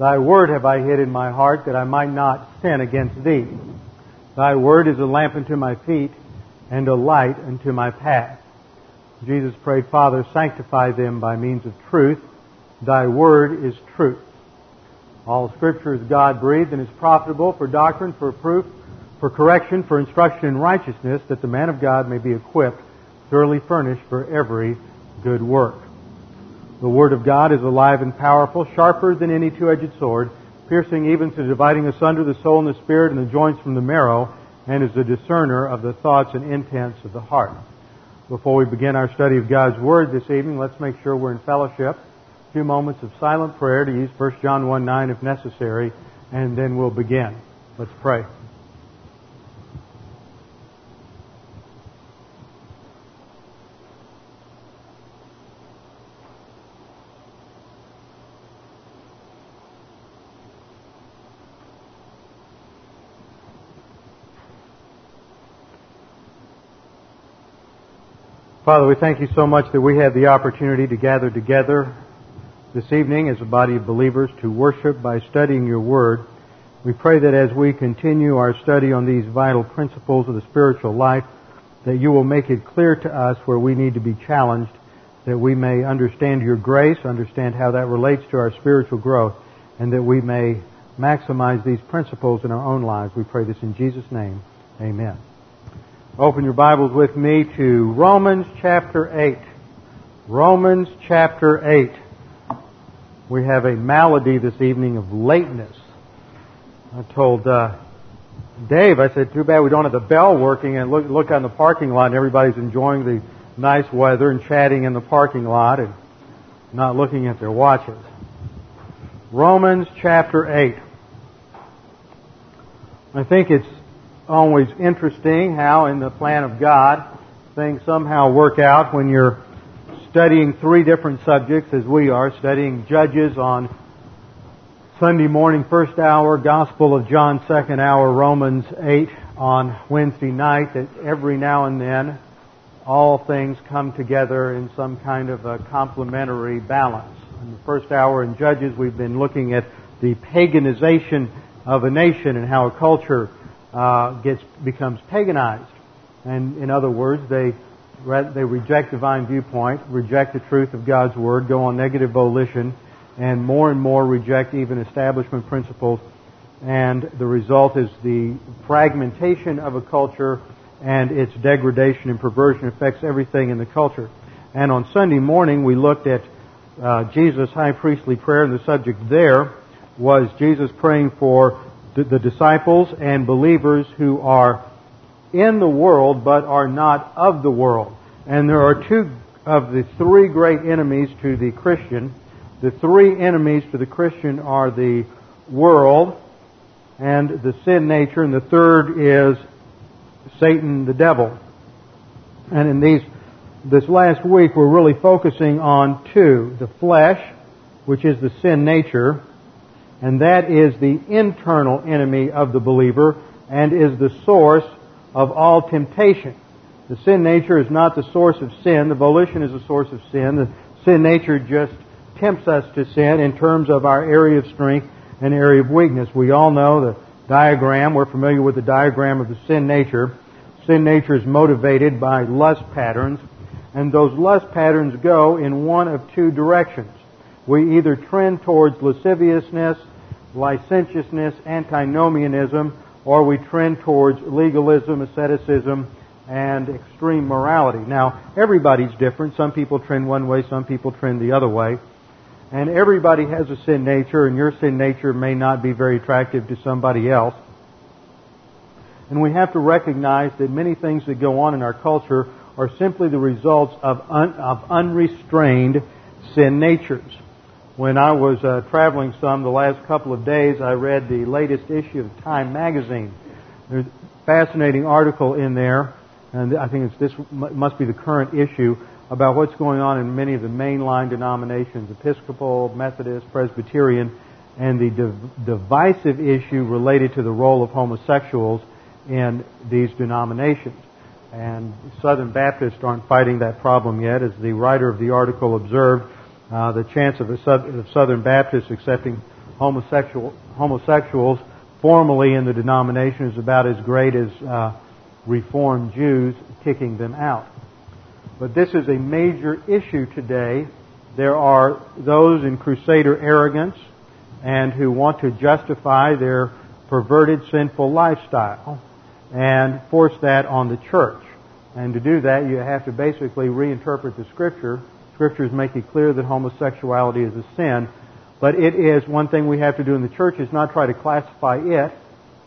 Thy word have I hid in my heart that I might not sin against thee. Thy word is a lamp unto my feet and a light unto my path. Jesus prayed, Father, sanctify them by means of truth. Thy word is truth. All scripture is God breathed and is profitable for doctrine, for proof, for correction, for instruction in righteousness, that the man of God may be equipped, thoroughly furnished for every good work. The Word of God is alive and powerful, sharper than any two-edged sword, piercing even to dividing asunder the soul and the spirit and the joints from the marrow, and is a discerner of the thoughts and intents of the heart. Before we begin our study of God's Word this evening, let's make sure we're in fellowship. A few moments of silent prayer to use 1 John 1 9 if necessary, and then we'll begin. Let's pray. Father, we thank you so much that we have the opportunity to gather together this evening as a body of believers to worship by studying your word. We pray that as we continue our study on these vital principles of the spiritual life, that you will make it clear to us where we need to be challenged, that we may understand your grace, understand how that relates to our spiritual growth, and that we may maximize these principles in our own lives. We pray this in Jesus' name. Amen. Open your Bibles with me to Romans chapter 8. Romans chapter 8. We have a malady this evening of lateness. I told uh, Dave, I said, too bad we don't have the bell working and look, look on the parking lot and everybody's enjoying the nice weather and chatting in the parking lot and not looking at their watches. Romans chapter 8. I think it's always interesting how in the plan of God things somehow work out when you're studying three different subjects as we are, studying Judges on Sunday morning first hour, Gospel of John second hour, Romans 8 on Wednesday night, that every now and then all things come together in some kind of a complementary balance. In the first hour in Judges, we've been looking at the paganization of a nation and how a culture uh, gets becomes paganized, and in other words, they they reject divine viewpoint, reject the truth of God's word, go on negative volition, and more and more reject even establishment principles. And the result is the fragmentation of a culture and its degradation and perversion affects everything in the culture. And on Sunday morning, we looked at uh, Jesus' high priestly prayer, and the subject there was Jesus praying for the disciples and believers who are in the world but are not of the world. And there are two of the three great enemies to the Christian. The three enemies to the Christian are the world and the sin nature, and the third is Satan, the devil. And in these, this last week, we're really focusing on two. The flesh, which is the sin nature, and that is the internal enemy of the believer and is the source of all temptation. The sin nature is not the source of sin. The volition is the source of sin. The sin nature just tempts us to sin in terms of our area of strength and area of weakness. We all know the diagram. We're familiar with the diagram of the sin nature. Sin nature is motivated by lust patterns, and those lust patterns go in one of two directions. We either trend towards lasciviousness licentiousness, antinomianism, or we trend towards legalism, asceticism, and extreme morality. Now, everybody's different. Some people trend one way, some people trend the other way. And everybody has a sin nature, and your sin nature may not be very attractive to somebody else. And we have to recognize that many things that go on in our culture are simply the results of, un, of unrestrained sin natures. When I was uh, traveling some the last couple of days, I read the latest issue of Time magazine. There's a fascinating article in there, and I think it's this must be the current issue about what's going on in many of the mainline denominations, Episcopal, Methodist, Presbyterian, and the div- divisive issue related to the role of homosexuals in these denominations. And Southern Baptists aren't fighting that problem yet. As the writer of the article observed, uh, the chance of, of, Southern Baptists accepting homosexual, homosexuals formally in the denomination is about as great as uh, Reformed Jews kicking them out. But this is a major issue today. There are those in crusader arrogance and who want to justify their perverted sinful lifestyle and force that on the church. And to do that, you have to basically reinterpret the scripture. Scriptures make it clear that homosexuality is a sin, but it is one thing we have to do in the church is not try to classify it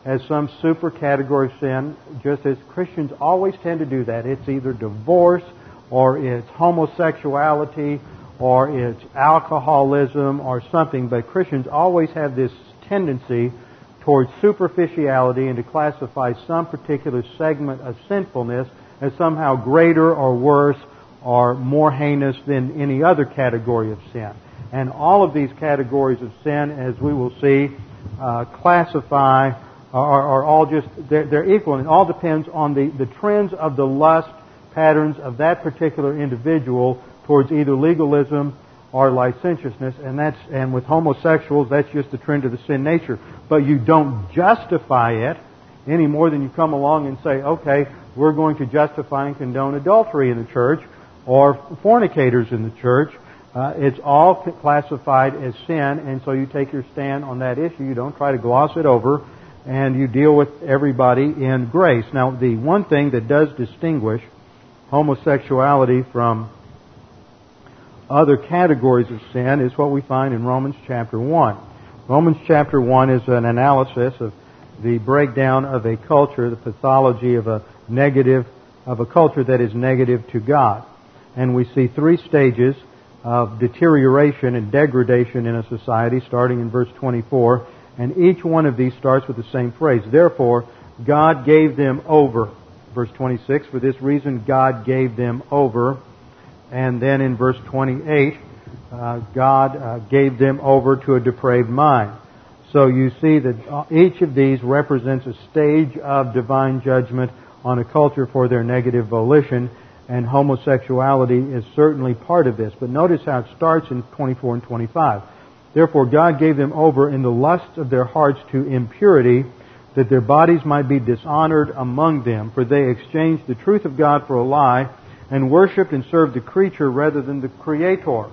as some super category of sin, just as Christians always tend to do that. It's either divorce or it's homosexuality or it's alcoholism or something, but Christians always have this tendency towards superficiality and to classify some particular segment of sinfulness as somehow greater or worse or more heinous than any other category of sin. And all of these categories of sin, as we will see, uh, classify are, are, all just, they're, they're equal. And it all depends on the, the trends of the lust patterns of that particular individual towards either legalism or licentiousness, and that's and with homosexuals, that's just the trend of the sin nature. But you don't justify it any more than you come along and say, okay, we're going to justify and condone adultery in the church or fornicators in the church. Uh, it's all classified as sin, and so you take your stand on that issue. You don't try to gloss it over, and you deal with everybody in grace. Now, the one thing that does distinguish homosexuality from other categories of sin is what we find in Romans chapter 1. Romans chapter 1 is an analysis of the breakdown of a culture, the pathology of a negative, of a culture that is negative to God. And we see three stages of deterioration and degradation in a society starting in verse 24. And each one of these starts with the same phrase. Therefore, God gave them over verse 26, for this reason God gave them over. And then in verse 28, uh, God uh, gave them over to a depraved mind. So you see that each of these represents a stage of divine judgment on a culture for their negative volition, and homosexuality is certainly part of this. But notice how it starts in 24 and 25. Therefore God gave them over in the lusts of their hearts to impurity, that their bodies might be dishonored among them, for they exchanged the truth of God for a lie, and worshipped and served the creature rather than the Creator.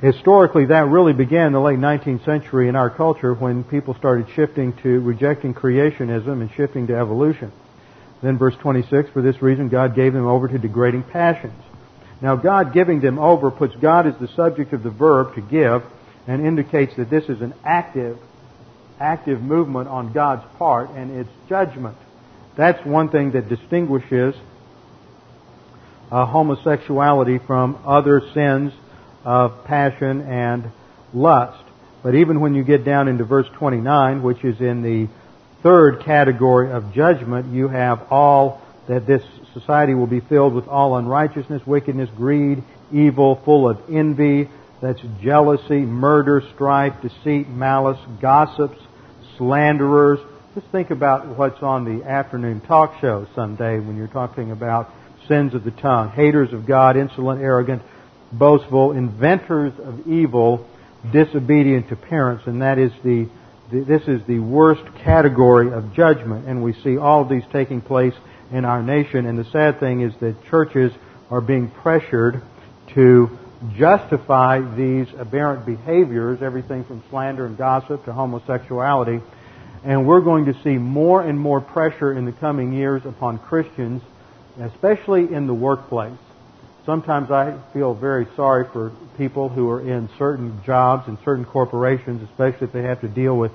Historically, that really began in the late 19th century in our culture when people started shifting to rejecting creationism and shifting to evolution. Then verse 26, for this reason God gave them over to degrading passions. Now God giving them over puts God as the subject of the verb to give and indicates that this is an active active movement on God's part and its judgment. That's one thing that distinguishes uh, homosexuality from other sins of passion and lust. But even when you get down into verse 29, which is in the third category of judgment, you have all that this society will be filled with all unrighteousness, wickedness, greed, evil, full of envy, that's jealousy, murder, strife, deceit, malice, gossips, slanderers. Just think about what's on the afternoon talk show someday when you're talking about sins of the tongue, haters of God, insolent, arrogant, boastful, inventors of evil, disobedient to parents, and that is the, the this is the worst category of judgment, and we see all of these taking place in our nation. And the sad thing is that churches are being pressured to justify these aberrant behaviors, everything from slander and gossip to homosexuality. And we're going to see more and more pressure in the coming years upon Christians, especially in the workplace. Sometimes I feel very sorry for people who are in certain jobs and certain corporations, especially if they have to deal with,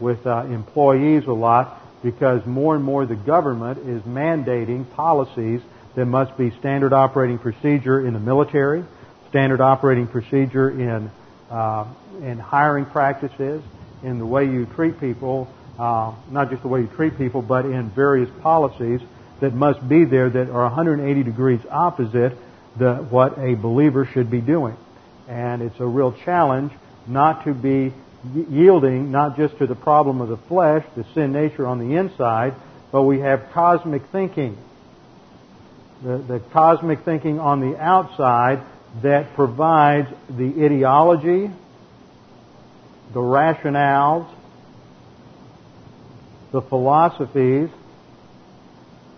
with uh, employees a lot, because more and more the government is mandating policies that must be standard operating procedure in the military, standard operating procedure in uh, in hiring practices, in the way you treat people, uh, not just the way you treat people, but in various policies that must be there that are 180 degrees opposite the, what a believer should be doing. And it's a real challenge not to be yielding not just to the problem of the flesh, the sin nature on the inside, but we have cosmic thinking. The, the cosmic thinking on the outside that provides the ideology, the rationales, the philosophies.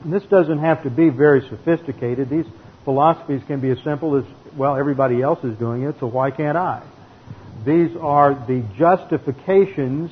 And this doesn't have to be very sophisticated. These philosophies can be as simple as, well, everybody else is doing it, so why can't I? These are the justifications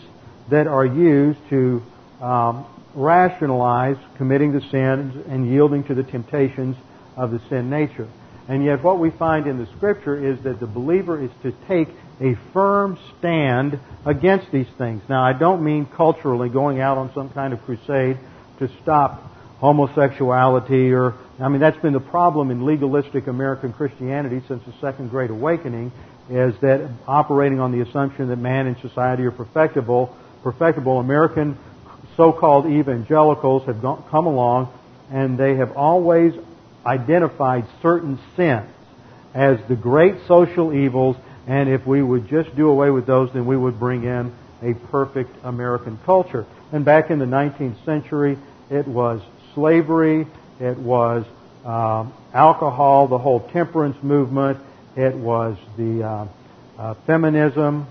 that are used to um, rationalize committing the sins and yielding to the temptations of the sin nature. And yet, what we find in the Scripture is that the believer is to take a firm stand against these things. Now, I don't mean culturally going out on some kind of crusade to stop homosexuality or, I mean, that's been the problem in legalistic American Christianity since the Second Great Awakening, is that operating on the assumption that man and society are perfectible, perfectible, American so-called evangelicals have come along and they have always identified certain sins as the great social evils, and if we would just do away with those, then we would bring in a perfect American culture. And back in the 19th century, it was slavery, it was um, alcohol, the whole temperance movement, it was the uh, uh, feminism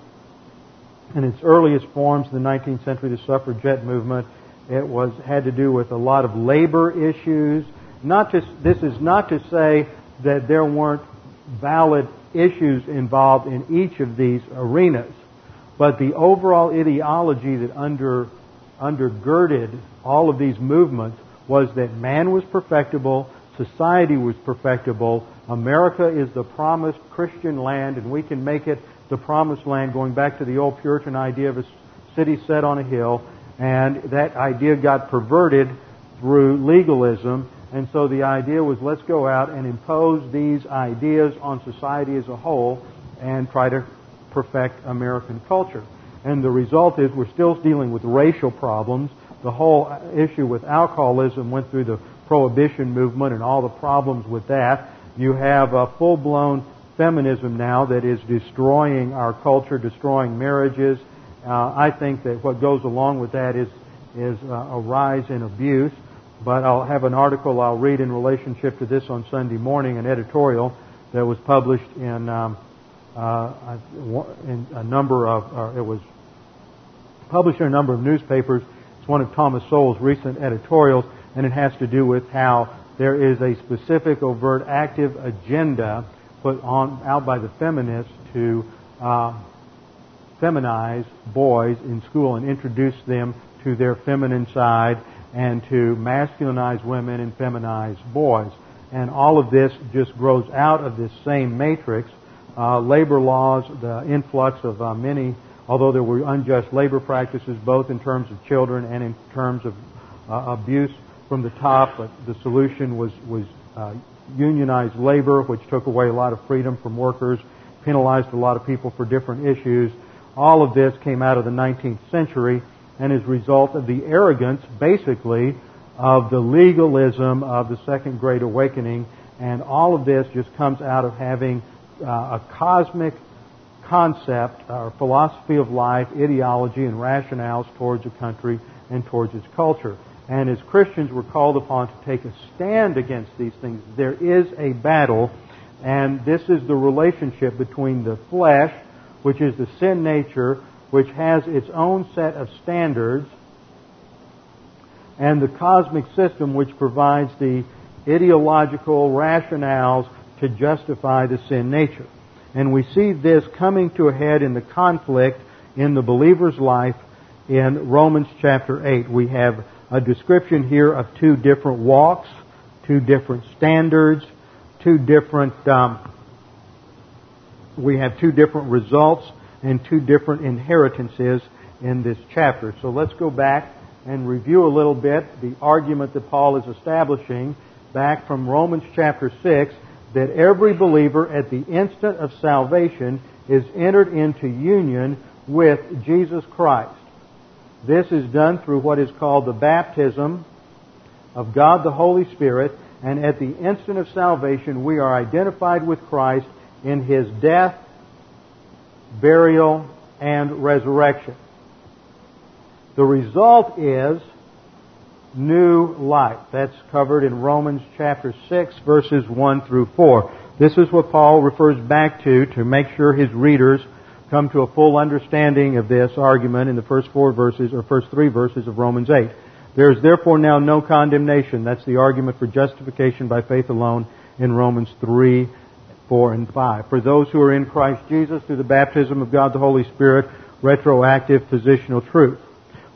in its earliest forms in the 19th century, the suffragette movement. It was had to do with a lot of labor issues. Not to, this is not to say that there weren't valid issues involved in each of these arenas, but the overall ideology that under, undergirded all of these movements was that man was perfectible, society was perfectible, America is the promised Christian land, and we can make it the promised land going back to the old Puritan idea of a city set on a hill, and that idea got perverted through legalism, and so the idea was let's go out and impose these ideas on society as a whole and try to perfect American culture. And the result is we're still dealing with racial problems. The whole issue with alcoholism went through the prohibition movement and all the problems with that. You have a full-blown feminism now that is destroying our culture, destroying marriages. Uh, I think that what goes along with that is is uh, a rise in abuse. But I'll have an article I'll read in relationship to this on Sunday morning, an editorial that was published in, um, uh, in a number of, uh, it was published in a number of newspapers. One of Thomas Sowell's recent editorials, and it has to do with how there is a specific, overt, active agenda put on out by the feminists to uh, feminize boys in school and introduce them to their feminine side and to masculinize women and feminize boys. And all of this just grows out of this same matrix. Uh, labor laws, the influx of uh, many, although there were unjust labor practices both in terms of children and in terms of uh, abuse from the top, but the solution was, was uh, unionized labor, which took away a lot of freedom from workers, penalized a lot of people for different issues. All of this came out of the 19th century and is a result of the arrogance, basically, of the legalism of the Second Great Awakening. And all of this just comes out of having uh, a cosmic concept or philosophy of life, ideology, and rationales towards a country and towards its culture. And as Christians, we're called upon to take a stand against these things. There is a battle, and this is the relationship between the flesh, which is the sin nature, which has its own set of standards, and the cosmic system, which provides the ideological rationales to justify the sin nature. And we see this coming to a head in the conflict in the believer's life in Romans chapter 8. We have a description here of two different walks, two different standards, two different, um, we have two different results and two different inheritances in this chapter. So let's go back and review a little bit the argument that Paul is establishing back from Romans chapter 6 that every believer at the instant of salvation is entered into union with Jesus Christ. This is done through what is called the baptism of God the Holy Spirit, and at the instant of salvation, we are identified with Christ in His death, burial, and resurrection. The result is new life. That's covered in Romans chapter 6 verses 1 through 4. This is what Paul refers back to to make sure his readers come to a full understanding of this argument in the first four verses or first three verses of Romans 8. There is therefore now no condemnation. That's the argument for justification by faith alone in Romans 3, 4, and 5. For those who are in Christ Jesus through the baptism of God the Holy Spirit, retroactive positional truth.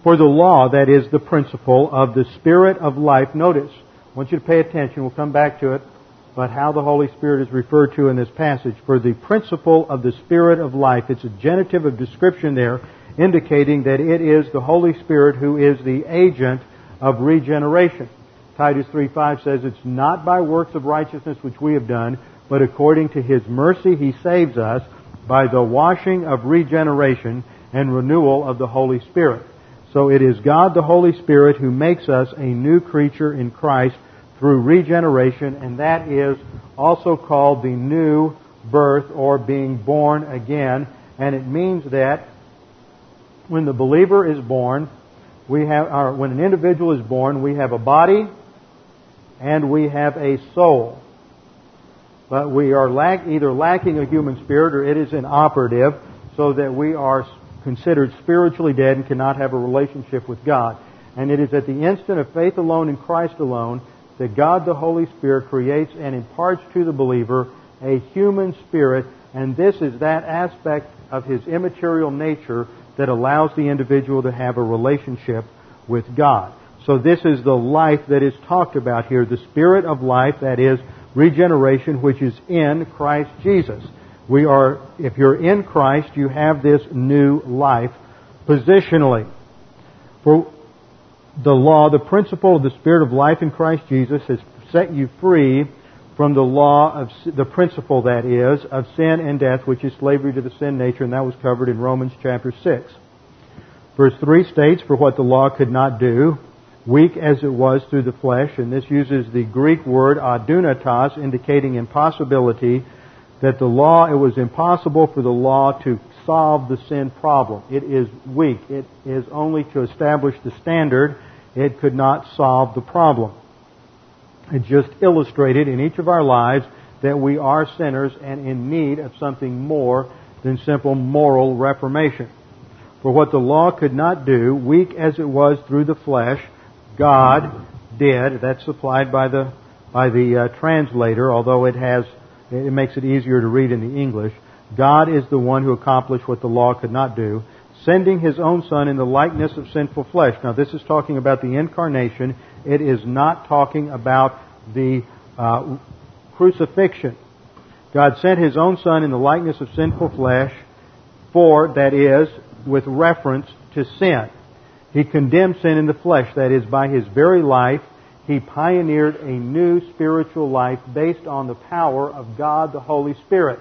For the law, that is the principle of the Spirit of life, notice, I want you to pay attention, we'll come back to it, but how the Holy Spirit is referred to in this passage. For the principle of the Spirit of life, it's a genitive of description there, indicating that it is the Holy Spirit who is the agent of regeneration. Titus 3.5 says, It's not by works of righteousness which we have done, but according to His mercy He saves us by the washing of regeneration and renewal of the Holy Spirit. So it is God the Holy Spirit who makes us a new creature in Christ through regeneration, and that is also called the new birth or being born again. And it means that when the believer is born, we have, or when an individual is born, we have a body and we have a soul. But we are lack, either lacking a human spirit or it is inoperative so that we are considered spiritually dead and cannot have a relationship with God. And it is at the instant of faith alone in Christ alone that God the Holy Spirit creates and imparts to the believer a human spirit, and this is that aspect of his immaterial nature that allows the individual to have a relationship with God. So this is the life that is talked about here, the spirit of life, that is regeneration, which is in Christ Jesus. We are, if you're in Christ, you have this new life positionally. For the law, the principle of the Spirit of life in Christ Jesus has set you free from the law of the principle that is of sin and death, which is slavery to the sin nature, and that was covered in Romans chapter 6. Verse 3 states, For what the law could not do, weak as it was through the flesh, and this uses the Greek word adunatos, indicating impossibility, that the law, it was impossible for the law to solve the sin problem. It is weak. It is only to establish the standard. It could not solve the problem. It just illustrated in each of our lives that we are sinners and in need of something more than simple moral reformation. For what the law could not do, weak as it was through the flesh, God did. That's supplied by the by the uh, translator, although it has it makes it easier to read in the English. God is the one who accomplished what the law could not do, sending his own Son in the likeness of sinful flesh. Now, this is talking about the incarnation. It is not talking about the uh, crucifixion. God sent his own Son in the likeness of sinful flesh, for, that is, with reference to sin. He condemned sin in the flesh, that is, by his very life, he pioneered a new spiritual life based on the power of God the Holy Spirit.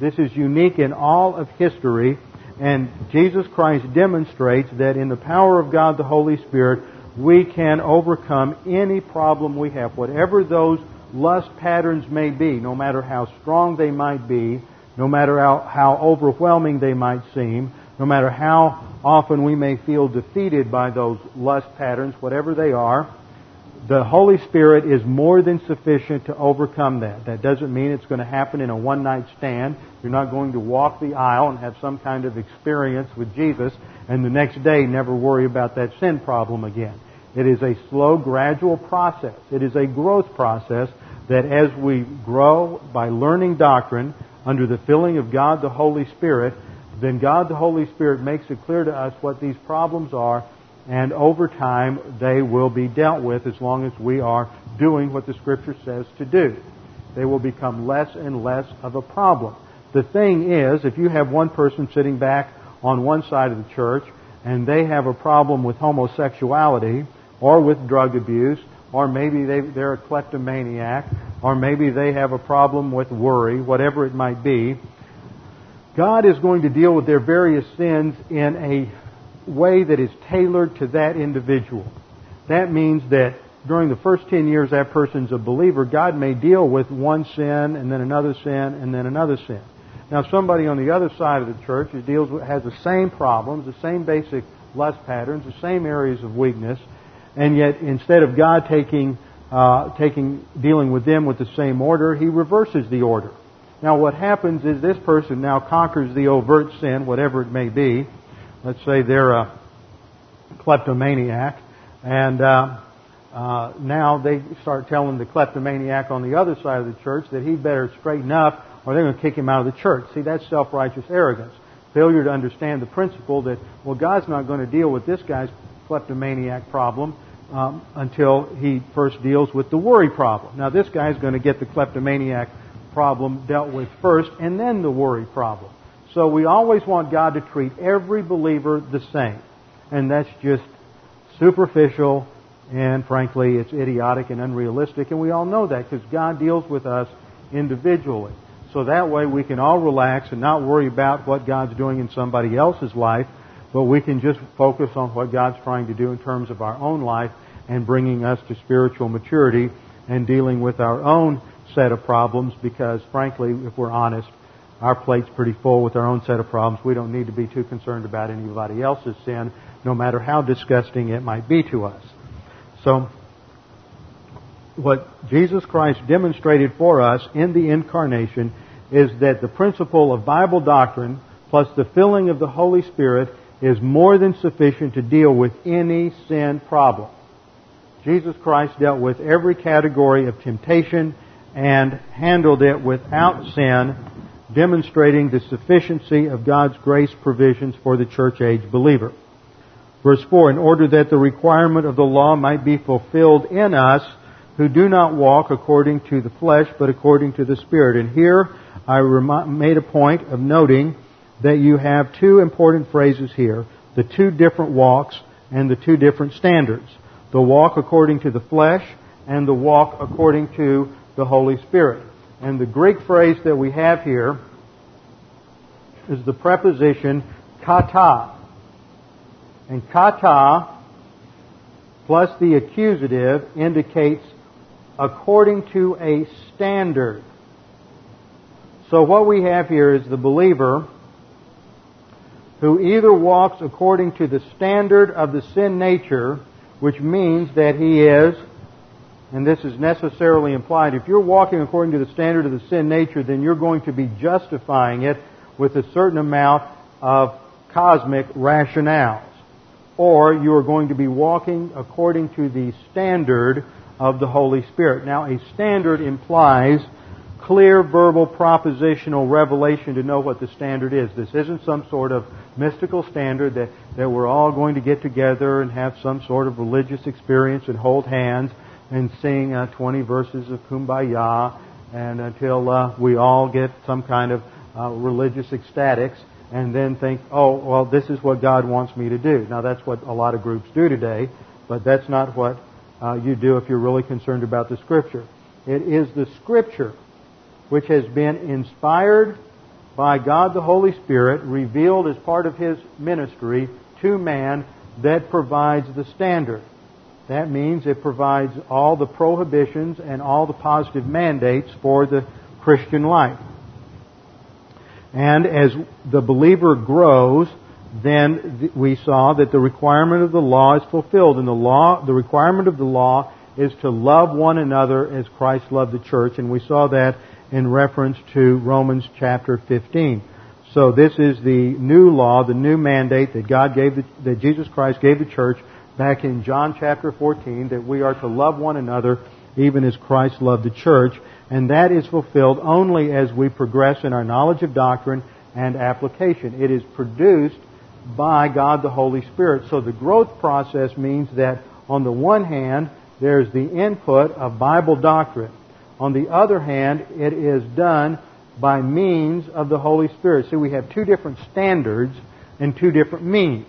This is unique in all of history, and Jesus Christ demonstrates that in the power of God the Holy Spirit, we can overcome any problem we have, whatever those lust patterns may be, no matter how strong they might be, no matter how, how overwhelming they might seem, no matter how often we may feel defeated by those lust patterns, whatever they are, the Holy Spirit is more than sufficient to overcome that. That doesn't mean it's going to happen in a one night stand. You're not going to walk the aisle and have some kind of experience with Jesus and the next day never worry about that sin problem again. It is a slow, gradual process. It is a growth process that as we grow by learning doctrine under the filling of God the Holy Spirit, then God the Holy Spirit makes it clear to us what these problems are and over time they will be dealt with as long as we are doing what the Scripture says to do. They will become less and less of a problem. The thing is, if you have one person sitting back on one side of the church and they have a problem with homosexuality or with drug abuse, or maybe they, they're a kleptomaniac, or maybe they have a problem with worry, whatever it might be, God is going to deal with their various sins in a way that is tailored to that individual. That means that during the first 10 years that person's a believer, God may deal with one sin and then another sin and then another sin. Now somebody on the other side of the church deals with, has the same problems, the same basic lust patterns, the same areas of weakness, and yet instead of God taking, uh, taking, dealing with them with the same order, He reverses the order. Now what happens is this person now conquers the overt sin, whatever it may be. Let's say they're a kleptomaniac, and uh, uh, now they start telling the kleptomaniac on the other side of the church that he'd better straighten up or they're going to kick him out of the church. See, that's self-righteous arrogance. Failure to understand the principle that, well, God's not going to deal with this guy's kleptomaniac problem um, until he first deals with the worry problem. Now, this guy's going to get the kleptomaniac problem dealt with first and then the worry problem. So we always want God to treat every believer the same. And that's just superficial and frankly it's idiotic and unrealistic and we all know that because God deals with us individually. So that way we can all relax and not worry about what God's doing in somebody else's life, but we can just focus on what God's trying to do in terms of our own life and bringing us to spiritual maturity and dealing with our own set of problems because frankly, if we're honest, our plate's pretty full with our own set of problems. We don't need to be too concerned about anybody else's sin, no matter how disgusting it might be to us. So, what Jesus Christ demonstrated for us in the incarnation is that the principle of Bible doctrine plus the filling of the Holy Spirit is more than sufficient to deal with any sin problem. Jesus Christ dealt with every category of temptation and handled it without sin, demonstrating the sufficiency of God's grace provisions for the church age believer. Verse 4, in order that the requirement of the law might be fulfilled in us who do not walk according to the flesh, but according to the Spirit. And here I made a point of noting that you have two important phrases here the two different walks and the two different standards. The walk according to the flesh and the walk according to the Holy Spirit. And the Greek phrase that we have here is the preposition kata. And kata plus the accusative indicates according to a standard. So what we have here is the believer who either walks according to the standard of the sin nature, which means that he is, and this is necessarily implied, if you're walking according to the standard of the sin nature, then you're going to be justifying it with a certain amount of cosmic rationales. Or you are going to be walking according to the standard of the Holy Spirit. Now, a standard implies clear verbal propositional revelation to know what the standard is. This isn't some sort of mystical standard that, that we're all going to get together and have some sort of religious experience and hold hands and sing uh, 20 verses of Kumbaya and until uh, we all get some kind of uh, religious ecstatics and then think, oh, well, this is what God wants me to do. Now, that's what a lot of groups do today, but that's not what uh, you do if you're really concerned about the Scripture. It is the Scripture which has been inspired by God the Holy Spirit, revealed as part of His ministry to man, that provides the standard. That means it provides all the prohibitions and all the positive mandates for the Christian life. And as the believer grows, then we saw that the requirement of the law is fulfilled. And the law, the requirement of the law is to love one another as Christ loved the church. And we saw that in reference to Romans chapter 15. So this is the new law, the new mandate that God gave, the, that Jesus Christ gave the church back in John chapter 14, that we are to love one another even as Christ loved the church. And that is fulfilled only as we progress in our knowledge of doctrine and application. It is produced by God the Holy Spirit. So the growth process means that on the one hand, there's the input of Bible doctrine. On the other hand, it is done by means of the Holy Spirit. See, we have two different standards and two different means.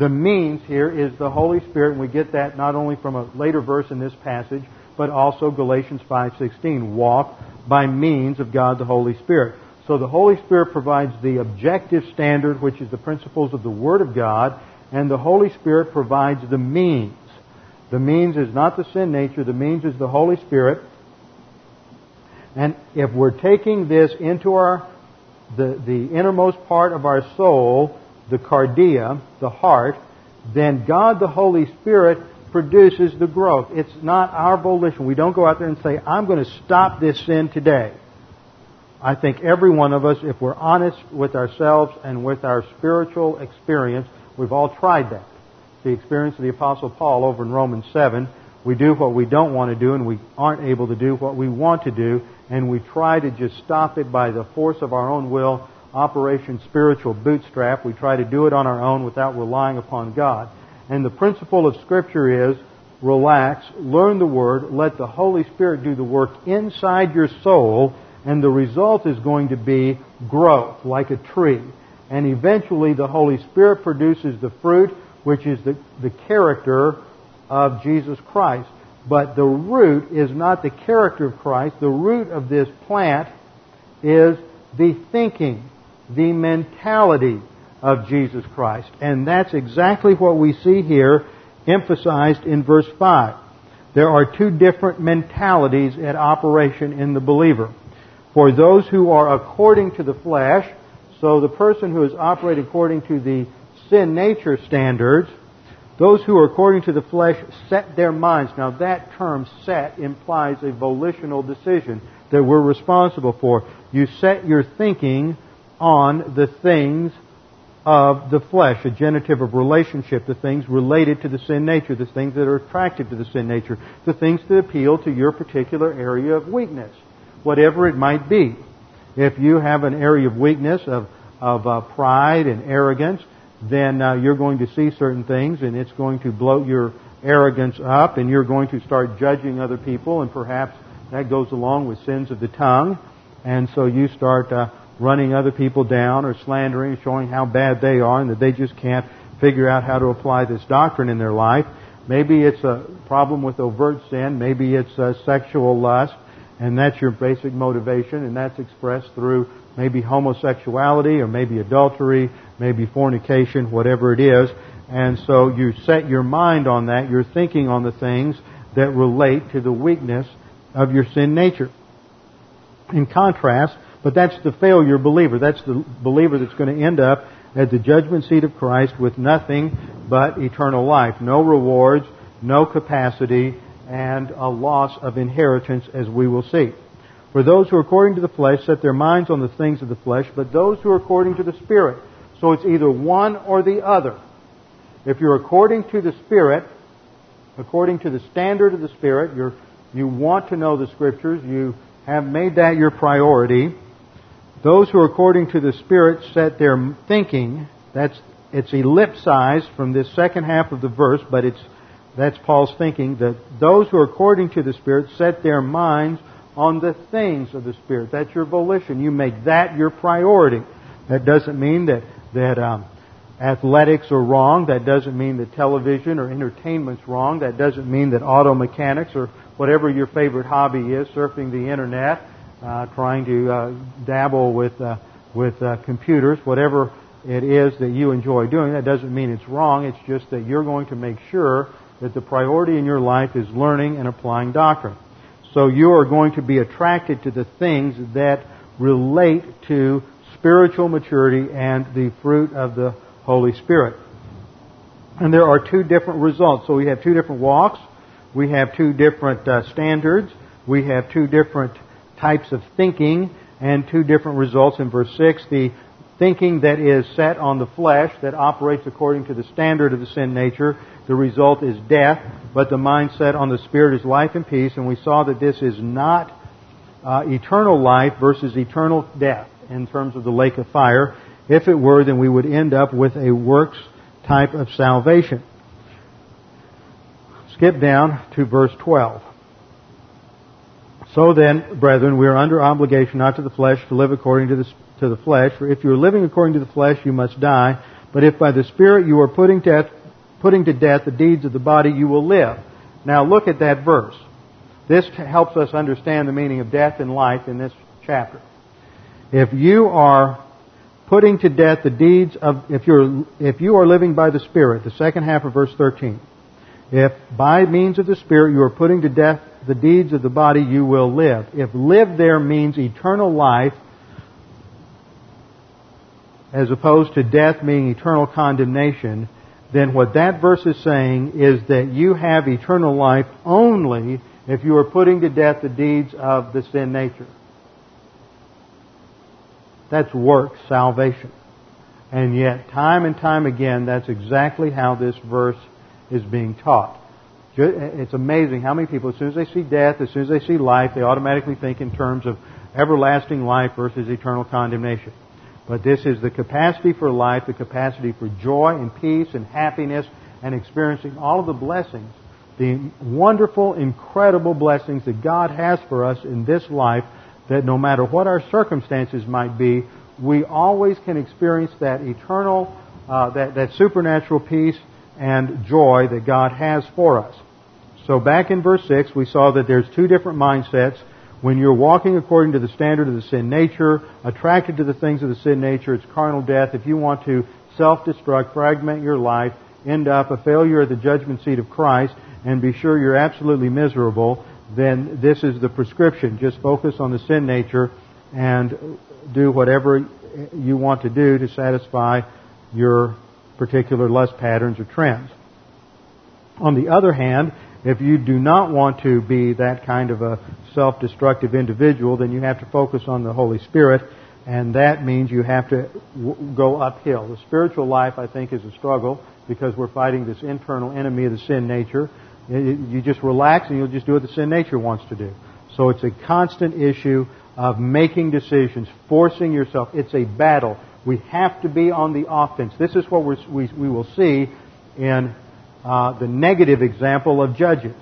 The means here is the Holy Spirit, and we get that not only from a later verse in this passage, but also Galatians 5:16, walk by means of God the Holy Spirit. So the Holy Spirit provides the objective standard, which is the principles of the Word of God, and the Holy Spirit provides the means. The means is not the sin nature, the means is the Holy Spirit. And if we're taking this into our the, the innermost part of our soul, the cardia, the heart, then God the Holy Spirit produces the growth. It's not our volition. We don't go out there and say, I'm going to stop this sin today. I think every one of us, if we're honest with ourselves and with our spiritual experience, we've all tried that. The experience of the Apostle Paul over in Romans 7, we do what we don't want to do and we aren't able to do what we want to do, and we try to just stop it by the force of our own will, Operation Spiritual Bootstrap. We try to do it on our own without relying upon God. And the principle of Scripture is relax, learn the Word, let the Holy Spirit do the work inside your soul, and the result is going to be growth, like a tree. And eventually the Holy Spirit produces the fruit, which is the, the character of Jesus Christ. But the root is not the character of Christ. The root of this plant is the thinking, the mentality of Jesus Christ. And that's exactly what we see here emphasized in verse 5. There are two different mentalities at operation in the believer. For those who are according to the flesh, so the person who is operating according to the sin nature standards, those who are according to the flesh set their minds. Now that term set implies a volitional decision that we're responsible for. You set your thinking on the things of the flesh, a genitive of relationship, the things related to the sin nature, the things that are attractive to the sin nature, the things that appeal to your particular area of weakness, whatever it might be. If you have an area of weakness, of, of uh, pride and arrogance, then uh, you're going to see certain things and it's going to bloat your arrogance up and you're going to start judging other people and perhaps that goes along with sins of the tongue. And so you start uh, running other people down or slandering, showing how bad they are and that they just can't figure out how to apply this doctrine in their life. Maybe it's a problem with overt sin. Maybe it's sexual lust. And that's your basic motivation. And that's expressed through maybe homosexuality or maybe adultery, maybe fornication, whatever it is. And so you set your mind on that. You're thinking on the things that relate to the weakness of your sin nature. In contrast, but that's the failure believer. That's the believer that's going to end up at the judgment seat of Christ with nothing but eternal life. No rewards, no capacity, and a loss of inheritance as we will see. For those who are according to the flesh set their minds on the things of the flesh, but those who are according to the Spirit. So it's either one or the other. If you're according to the Spirit, according to the standard of the Spirit, you're, you want to know the Scriptures, you have made that your priority, those who are according to the Spirit set their thinking, that's, it's ellipsized from this second half of the verse, but it's, that's Paul's thinking, that those who are according to the Spirit set their minds on the things of the Spirit. That's your volition. You make that your priority. That doesn't mean that, that um, athletics are wrong. That doesn't mean that television or entertainment's wrong. That doesn't mean that auto mechanics or whatever your favorite hobby is, surfing the internet, trying to uh, dabble with uh, with uh, computers, whatever it is that you enjoy doing. That doesn't mean it's wrong. It's just that you're going to make sure that the priority in your life is learning and applying doctrine. So you are going to be attracted to the things that relate to spiritual maturity and the fruit of the Holy Spirit. And there are two different results. So we have two different walks. We have two different uh, standards. We have two different types of thinking and two different results in verse 6. The thinking that is set on the flesh, that operates according to the standard of the sin nature, the result is death, but the mind set on the spirit is life and peace, and we saw that this is not uh, eternal life versus eternal death in terms of the lake of fire. If it were, then we would end up with a works type of salvation. Skip down to verse 12. So then, brethren, we are under obligation not to the flesh to live according to the, to the flesh. For if you are living according to the flesh, you must die. But if by the Spirit you are putting, death, putting to death the deeds of the body, you will live. Now look at that verse. This helps us understand the meaning of death and life in this chapter. If you are putting to death the deeds of, if you're, if you are living by the Spirit, the second half of verse 13, if by means of the Spirit you are putting to death the deeds of the body, you will live. If live there means eternal life, as opposed to death meaning eternal condemnation, then what that verse is saying is that you have eternal life only if you are putting to death the deeds of the sin nature. That's work salvation. And yet, time and time again, that's exactly how this verse is being taught. It's amazing how many people, as soon as they see death, as soon as they see life, they automatically think in terms of everlasting life versus eternal condemnation. But this is the capacity for life, the capacity for joy and peace and happiness and experiencing all of the blessings, the wonderful, incredible blessings that God has for us in this life that no matter what our circumstances might be, we always can experience that eternal, uh, that, that supernatural peace and joy that God has for us. So back in verse 6, we saw that there's two different mindsets when you're walking according to the standard of the sin nature, attracted to the things of the sin nature, it's carnal death. If you want to self-destruct, fragment your life, end up a failure at the judgment seat of Christ, and be sure you're absolutely miserable, then this is the prescription. Just focus on the sin nature and do whatever you want to do to satisfy your particular lust patterns or trends. On the other hand, if you do not want to be that kind of a self-destructive individual, then you have to focus on the Holy Spirit, and that means you have to w- go uphill. The spiritual life, I think, is a struggle because we're fighting this internal enemy of the sin nature. You just relax and you'll just do what the sin nature wants to do. So it's a constant issue of making decisions, forcing yourself. It's a battle. We have to be on the offense. This is what we we, will see in uh, the negative example of Judges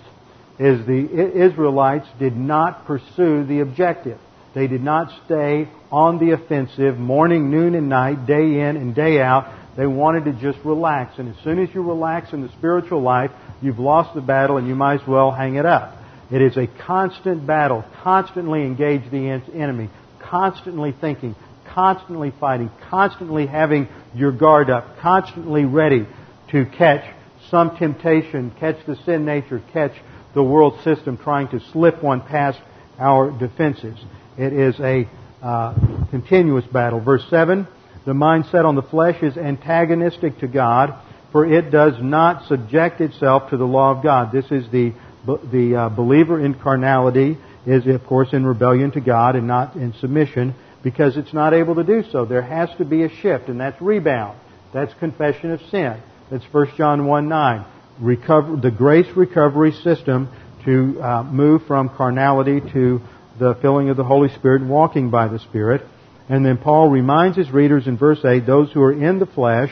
is the Israelites did not pursue the objective. They did not stay on the offensive morning, noon, and night, day in and day out. They wanted to just relax. And as soon as you relax in the spiritual life, you've lost the battle and you might as well hang it up. It is a constant battle, constantly engage the enemy, constantly thinking, constantly fighting, constantly having your guard up, constantly ready to catch some temptation, catch the sin nature, catch the world system trying to slip one past our defenses. It is a uh, continuous battle. Verse 7 The mindset on the flesh is antagonistic to God, for it does not subject itself to the law of God. This is the, the uh, believer in carnality, is of course in rebellion to God and not in submission because it's not able to do so. There has to be a shift, and that's rebound. That's confession of sin. That's 1 John 1 9. Recover, the grace recovery system to uh, move from carnality to the filling of the Holy Spirit and walking by the Spirit. And then Paul reminds his readers in verse 8, those who are in the flesh,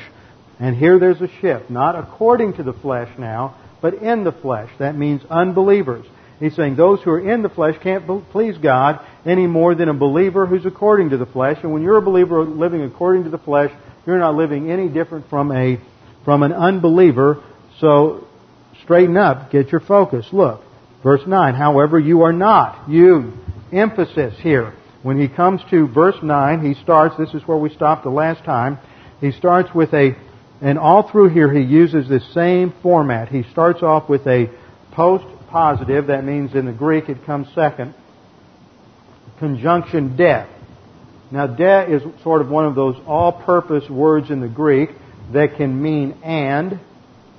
and here there's a shift, not according to the flesh now, but in the flesh. That means unbelievers. He's saying those who are in the flesh can't please God any more than a believer who's according to the flesh. And when you're a believer living according to the flesh, you're not living any different from a from an unbeliever. So straighten up, get your focus. Look, verse 9, however, you are not. You, emphasis here. When he comes to verse 9, he starts, this is where we stopped the last time, he starts with a, and all through here he uses the same format. He starts off with a post positive, that means in the Greek it comes second, conjunction de. Now, de is sort of one of those all purpose words in the Greek that can mean and,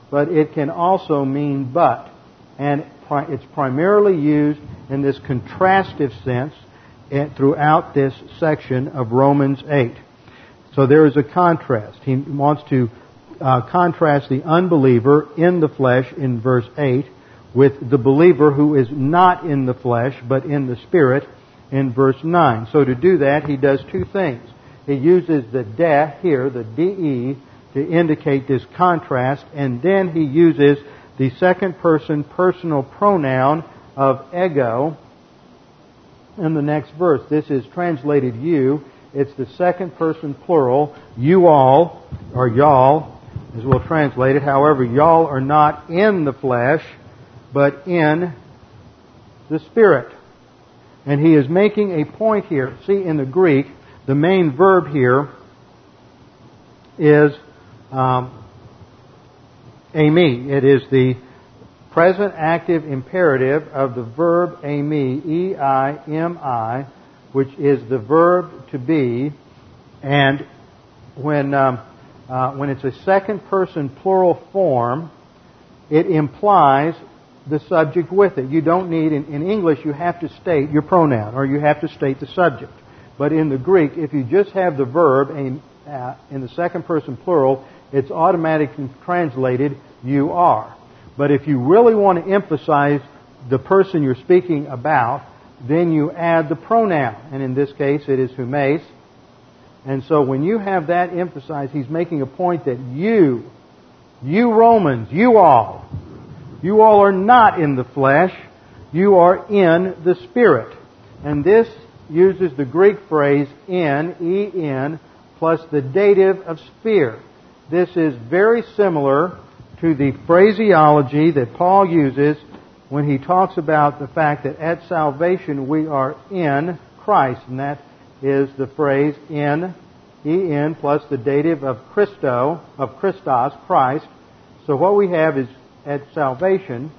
but it can also mean but. And it's primarily used in this contrastive sense throughout this section of Romans 8. So there is a contrast. He wants to uh, contrast the unbeliever in the flesh in verse 8 with the believer who is not in the flesh but in the spirit in verse 9. So to do that, he does two things. He uses the de here, the de, to indicate this contrast, and then he uses the second person personal pronoun of ego in the next verse. This is translated you. It's the second person plural, you all, or y'all, as we'll translate it. However, y'all are not in the flesh, but in the Spirit. And he is making a point here. See, in the Greek, the main verb here is um, eimi. It is the present active imperative of the verb eimi, E-I-M-I, which is the verb to be. And when, um, uh, when it's a second person plural form, it implies the subject with it. You don't need, in, in English, you have to state your pronoun or you have to state the subject. But in the Greek, if you just have the verb uh, in the second person plural, it's automatically translated you are. But if you really want to emphasize the person you're speaking about, then you add the pronoun. And in this case, it is humes. And so when you have that emphasized, he's making a point that you, you Romans, you all, you all are not in the flesh, you are in the Spirit. And this uses the Greek phrase in, E-N, plus the dative of sphere. This is very similar to the phraseology that Paul uses when he talks about the fact that at salvation we are in Christ, and that is the phrase in, en plus the dative of Christo, of Christos, Christ. So what we have is at salvation,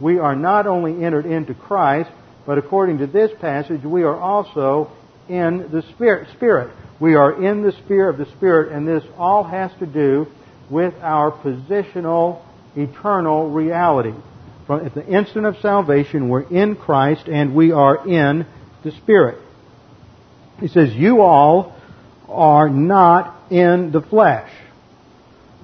we are not only entered into Christ, but according to this passage, we are also in the Spirit. Spirit. We are in the sphere of the Spirit, and this all has to do with our positional, eternal reality. From at the instant of salvation, we're in Christ and we are in the Spirit. He says, You all are not in the flesh.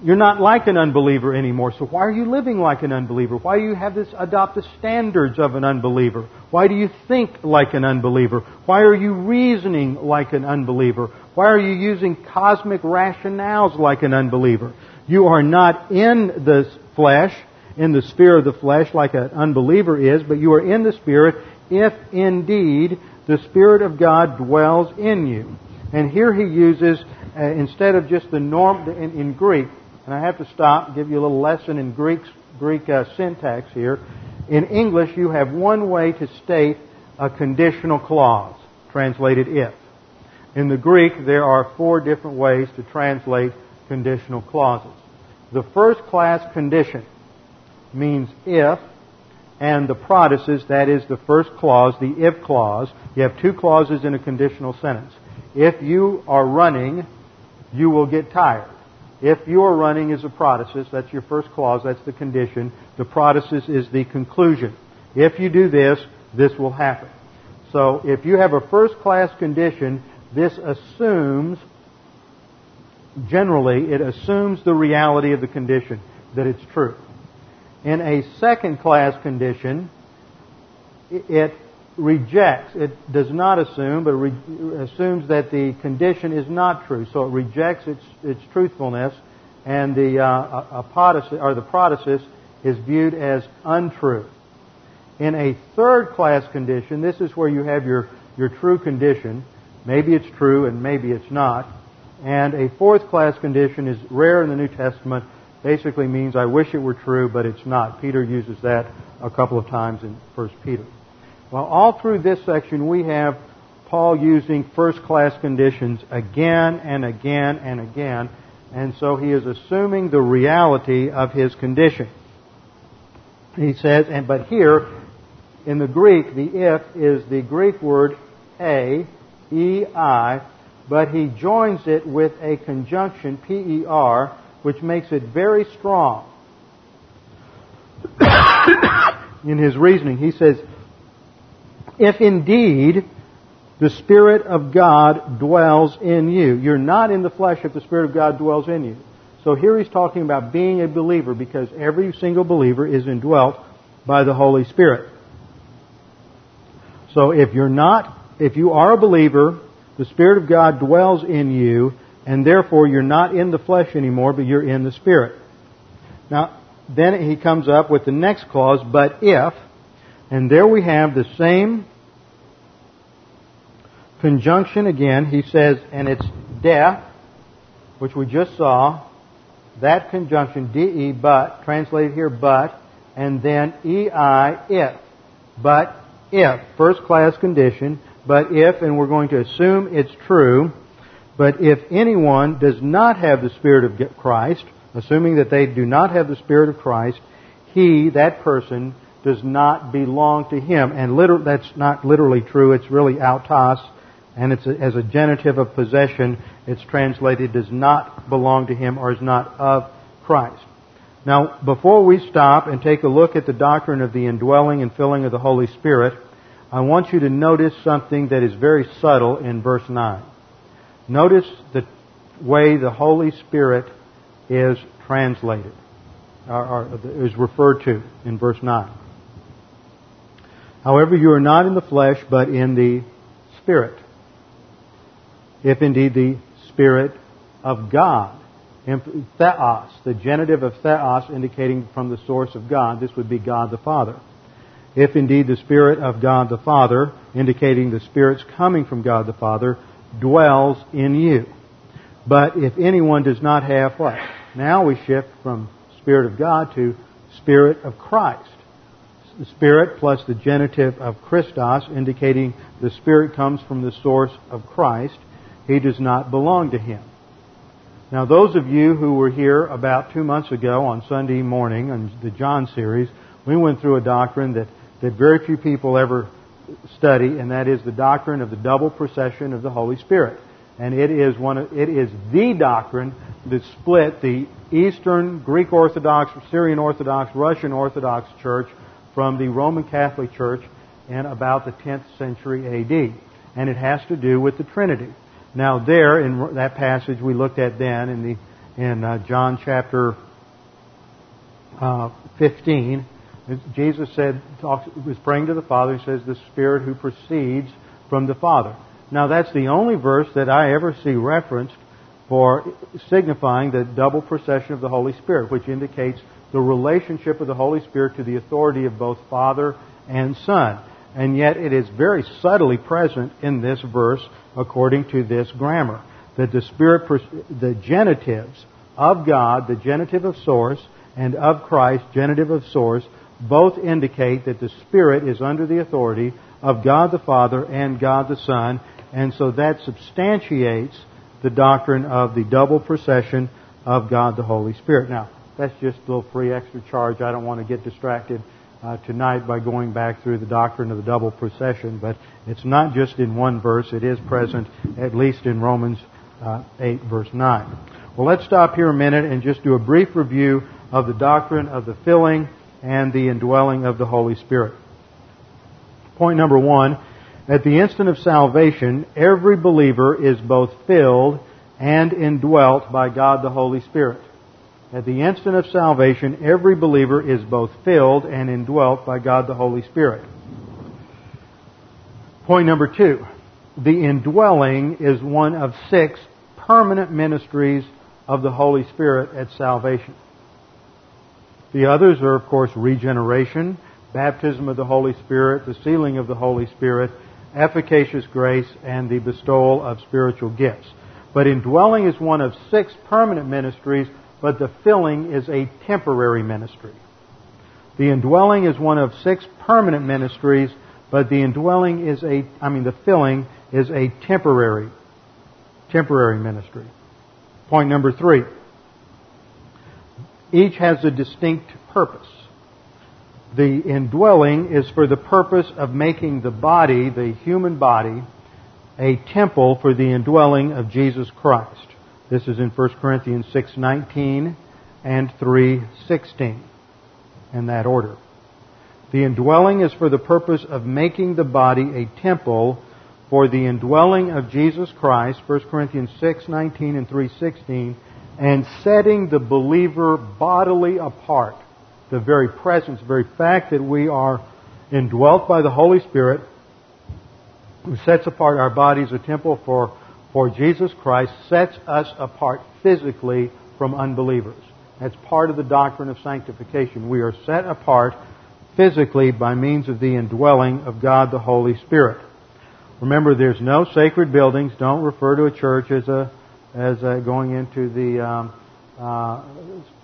You're not like an unbeliever anymore. So why are you living like an unbeliever? Why do you have this adopt the standards of an unbeliever? Why do you think like an unbeliever? Why are you reasoning like an unbeliever? Why are you using cosmic rationales like an unbeliever? You are not in the flesh, in the sphere of the flesh like an unbeliever is, but you are in the Spirit if indeed the Spirit of God dwells in you. And here he uses, uh, instead of just the norm in, in, Greek, and I have to stop, give you a little lesson in Greek, Greek uh, syntax here. In English, you have one way to state a conditional clause, translated if. In the Greek, there are four different ways to translate conditional clauses. The first class condition means if, and the protasis, that is the first clause, the if clause. You have two clauses in a conditional sentence. If you are running, you will get tired. If you are running as a protasis, that's your first clause, that's the condition. The protasis is the conclusion. If you do this, this will happen. So if you have a first class condition, this assumes generally, it assumes the reality of the condition, that it's true. In a second class condition, it rejects, it does not assume, but re- assumes that the condition is not true. So it rejects its, its truthfulness, and the uh, apodosis, or the protasis is viewed as untrue. In a third class condition, this is where you have your, your true condition. Maybe it's true and maybe it's not. And a fourth class condition is rare in the New Testament. Basically means I wish it were true, but it's not. Peter uses that a couple of times in 1 Peter. Well, all through this section we have Paul using first class conditions again and again and again. And so he is assuming the reality of his condition. He says, and but here in the Greek, the if is the Greek word a, e i, but he joins it with a conjunction, P-E-R, which makes it very strong. in his reasoning, he says, if indeed the Spirit of God dwells in you. You're not in the flesh if the Spirit of God dwells in you. So here he's talking about being a believer because every single believer is indwelt by the Holy Spirit. So if you're not, if you are a believer, the Spirit of God dwells in you, and therefore you're not in the flesh anymore, but you're in the Spirit. Now, then he comes up with the next clause, but if, and there we have the same conjunction again. He says, and it's death, which we just saw. That conjunction, de, but, translated here, but, and then ei, if. But if, first class condition, But if, and we're going to assume it's true, but if anyone does not have the Spirit of Christ, assuming that they do not have the Spirit of Christ, he, that person, does not belong to him. And liter- that's not literally true. It's really autos, and it's a, as a genitive of possession. It's translated does not belong to him or is not of Christ. Now, before we stop and take a look at the doctrine of the indwelling and filling of the Holy Spirit, I want you to notice something that is very subtle in verse 9. Notice the way the Holy Spirit is translated, or, or is referred to in verse 9. However, you are not in the flesh, but in the Spirit. If indeed the Spirit of God. Theos, the genitive of theos indicating from the source of God, this would be God the Father. If indeed the Spirit of God the Father, indicating the Spirit's coming from God the Father, dwells in you. But if anyone does not have what? Now we shift from Spirit of God to Spirit of Christ. The Spirit plus the genitive of Christos, indicating the Spirit comes from the source of Christ. He does not belong to Him. Now, those of you who were here about two months ago on Sunday morning on the John series, we went through a doctrine that, that very few people ever study, and that is the doctrine of the double procession of the Holy Spirit. And it is one of, it is the doctrine that split the Eastern Greek Orthodox, Syrian Orthodox, Russian Orthodox Church from the Roman Catholic Church in about the 10th century AD. And it has to do with the Trinity. Now there, in that passage we looked at then in the, in uh, John chapter uh, 15, Jesus said, talks, was praying to the Father, he says, the Spirit who proceeds from the Father. Now that's the only verse that I ever see referenced for signifying the double procession of the Holy Spirit, which indicates the relationship of the Holy Spirit to the authority of both Father and Son. And yet it is very subtly present in this verse according to this grammar. That the Spirit, the genitives of God, the genitive of source, and of Christ, genitive of source, both indicate that the Spirit is under the authority of God the Father and God the Son, and so that substantiates the doctrine of the double procession of God the Holy Spirit. Now, that's just a little free extra charge. I don't want to get distracted uh, tonight by going back through the doctrine of the double procession, but it's not just in one verse. It is present at least in Romans uh, 8, verse 9. Well, let's stop here a minute and just do a brief review of the doctrine of the filling and the indwelling of the Holy Spirit. Point number one, at the instant of salvation, every believer is both filled and indwelt by God the Holy Spirit. At the instant of salvation, every believer is both filled and indwelt by God the Holy Spirit. Point number two. The indwelling is one of six permanent ministries of the Holy Spirit at salvation. The others are, of course, regeneration, baptism of the Holy Spirit, the sealing of the Holy Spirit, efficacious grace, and the bestowal of spiritual gifts. But indwelling is one of six permanent ministries but the filling is a temporary ministry. The indwelling is one of six permanent ministries, but the indwelling is a, I mean, the filling is a temporary, temporary ministry. Point number three. Each has a distinct purpose. The indwelling is for the purpose of making the body, the human body, a temple for the indwelling of Jesus Christ. This is in 1 Corinthians 6:19 and 3:16 in that order. The indwelling is for the purpose of making the body a temple for the indwelling of Jesus Christ, 1 Corinthians 6:19 and 3:16, and setting the believer bodily apart. The very presence, the very fact that we are indwelt by the Holy Spirit, who sets apart our bodies a temple for for Jesus Christ sets us apart physically from unbelievers. That's part of the doctrine of sanctification. We are set apart physically by means of the indwelling of God the Holy Spirit. Remember, there's no sacred buildings. Don't refer to a church as a as a going into the um, uh,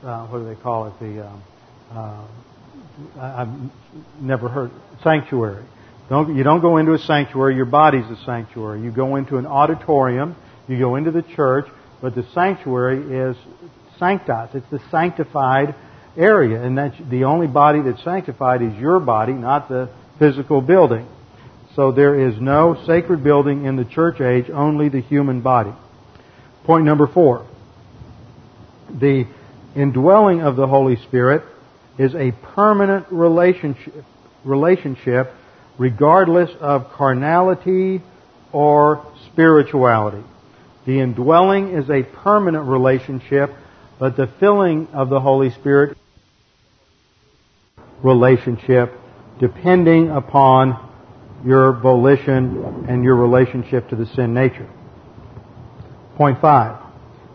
uh, what do they call it? The um, uh, I've never heard sanctuary. Don't, you don't go into a sanctuary, your body's a sanctuary. You go into an auditorium, you go into the church, but the sanctuary is sanctus. It's the sanctified area, and that's the only body that's sanctified is your body, not the physical building. So there is no sacred building in the church age, only the human body. Point number four. The indwelling of the Holy Spirit is a permanent relationship, relationship regardless of carnality or spirituality. The indwelling is a permanent relationship, but the filling of the Holy Spirit relationship depending upon your volition and your relationship to the sin nature. Point five.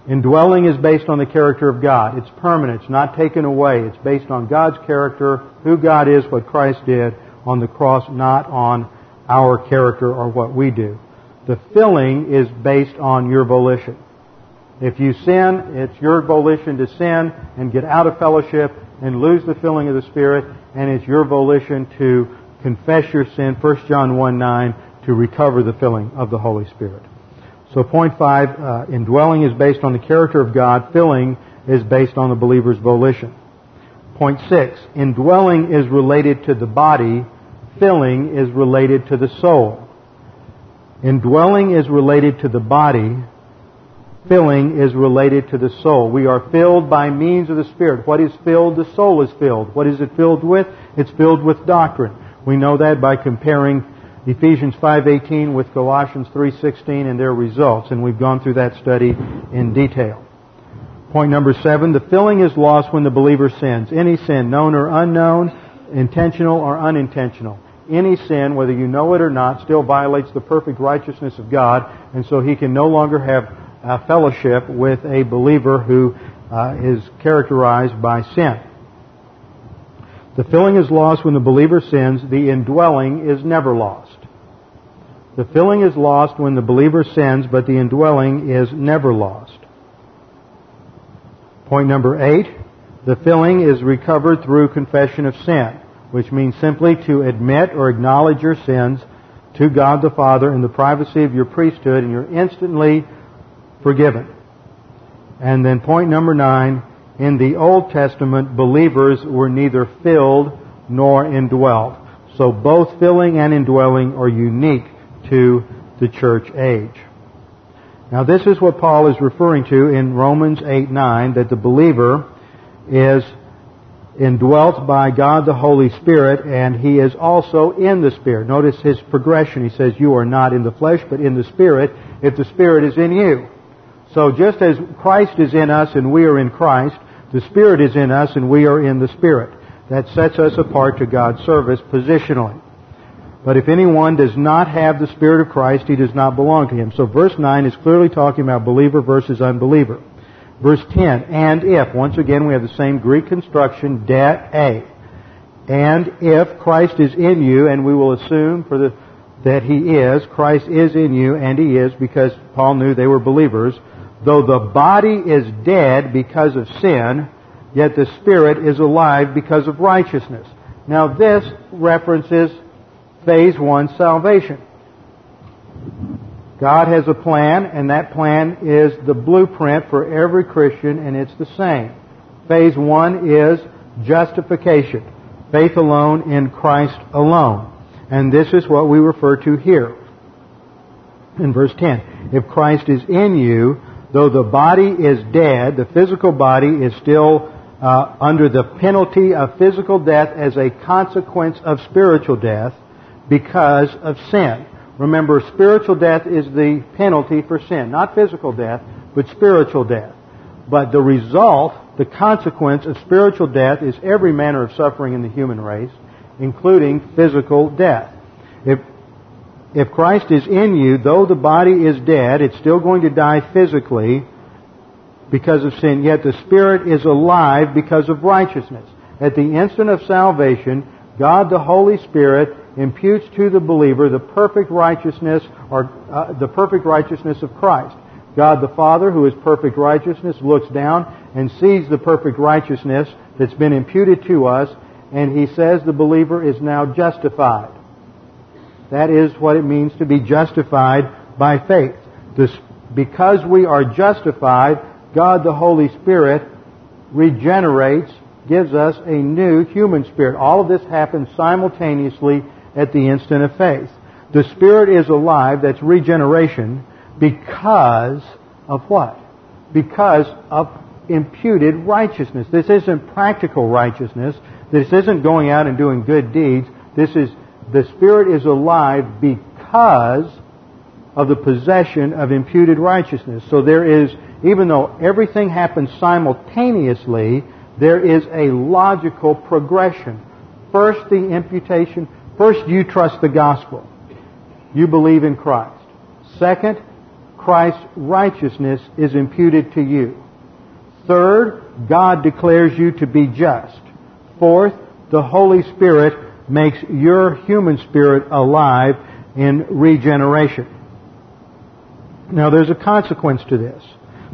Indwelling is based on the character of God. It's permanent. It's not taken away. It's based on God's character, who God is, what Christ did on the cross, not on our character or what we do. The filling is based on your volition. If you sin, it's your volition to sin and get out of fellowship and lose the filling of the Spirit, and it's your volition to confess your sin, 1 John 1 9, to recover the filling of the Holy Spirit. So point five, uh, indwelling is based on the character of God. Filling is based on the believer's volition. Point six, indwelling is related to the body. Filling is related to the soul. Indwelling is related to the body. Filling is related to the soul. We are filled by means of the Spirit. What is filled? The soul is filled. What is it filled with? It's filled with doctrine. We know that by comparing Ephesians 5:18 with Colossians 3:16 and their results, and we've gone through that study in detail. Point number 7, the filling is lost when the believer sins. Any sin, known or unknown, intentional or unintentional. Any sin, whether you know it or not, still violates the perfect righteousness of God, and so he can no longer have fellowship with a believer who uh, is characterized by sin. The filling is lost when the believer sins. The indwelling is never lost. The filling is lost when the believer sins, but the indwelling is never lost. Point number eight. The filling is recovered through confession of sin, which means simply to admit or acknowledge your sins to God the Father in the privacy of your priesthood, and you're instantly forgiven. And then point number nine, in the Old Testament, believers were neither filled nor indwelt. So both filling and indwelling are unique to the church age. Now this is what Paul is referring to in Romans 8, 9, that the believer is indwelt by God the Holy Spirit and he is also in the Spirit. Notice his progression. He says, you are not in the flesh, but in the Spirit, if the Spirit is in you. So just as Christ is in us and we are in Christ, the Spirit is in us and we are in the Spirit. That sets us apart to God's service positionally. But if anyone does not have the Spirit of Christ, he does not belong to him. So verse 9 is clearly talking about believer versus unbeliever. Verse 10, and if, once again we have the same Greek construction, dat a. And if Christ is in you, and we will assume for the, that he is, Christ is in you, and he is, because Paul knew they were believers, Though the body is dead because of sin, yet the spirit is alive because of righteousness. Now this references phase one salvation. God has a plan, and that plan is the blueprint for every Christian, and it's the same. Phase one is justification. Faith alone in Christ alone. And this is what we refer to here. In verse 10. If Christ is in you, though the body is dead, the physical body is still uh, under the penalty of physical death as a consequence of spiritual death because of sin. Remember, spiritual death is the penalty for sin. Not physical death, but spiritual death. But the result, the consequence of spiritual death is every manner of suffering in the human race, including physical death. If if Christ is in you, though the body is dead, it's still going to die physically because of sin, yet the spirit is alive because of righteousness. At the instant of salvation, God the Holy Spirit imputes to the believer the perfect righteousness or uh, the perfect righteousness of Christ. God the Father, who is perfect righteousness, looks down and sees the perfect righteousness that's been imputed to us, and he says the believer is now justified. That is what it means to be justified by faith. This, because we are justified, God the Holy Spirit regenerates, gives us a new human spirit. All of this happens simultaneously at the instant of faith. The Spirit is alive, that's regeneration, because of what? Because of imputed righteousness. This isn't practical righteousness. This isn't going out and doing good deeds. This is, the Spirit is alive because of the possession of imputed righteousness. So there is, even though everything happens simultaneously, there is a logical progression. First the imputation, first you trust the gospel. You believe in Christ. Second, Christ's righteousness is imputed to you. Third, God declares you to be just. Fourth, the Holy Spirit makes your human spirit alive in regeneration. Now there's a consequence to this.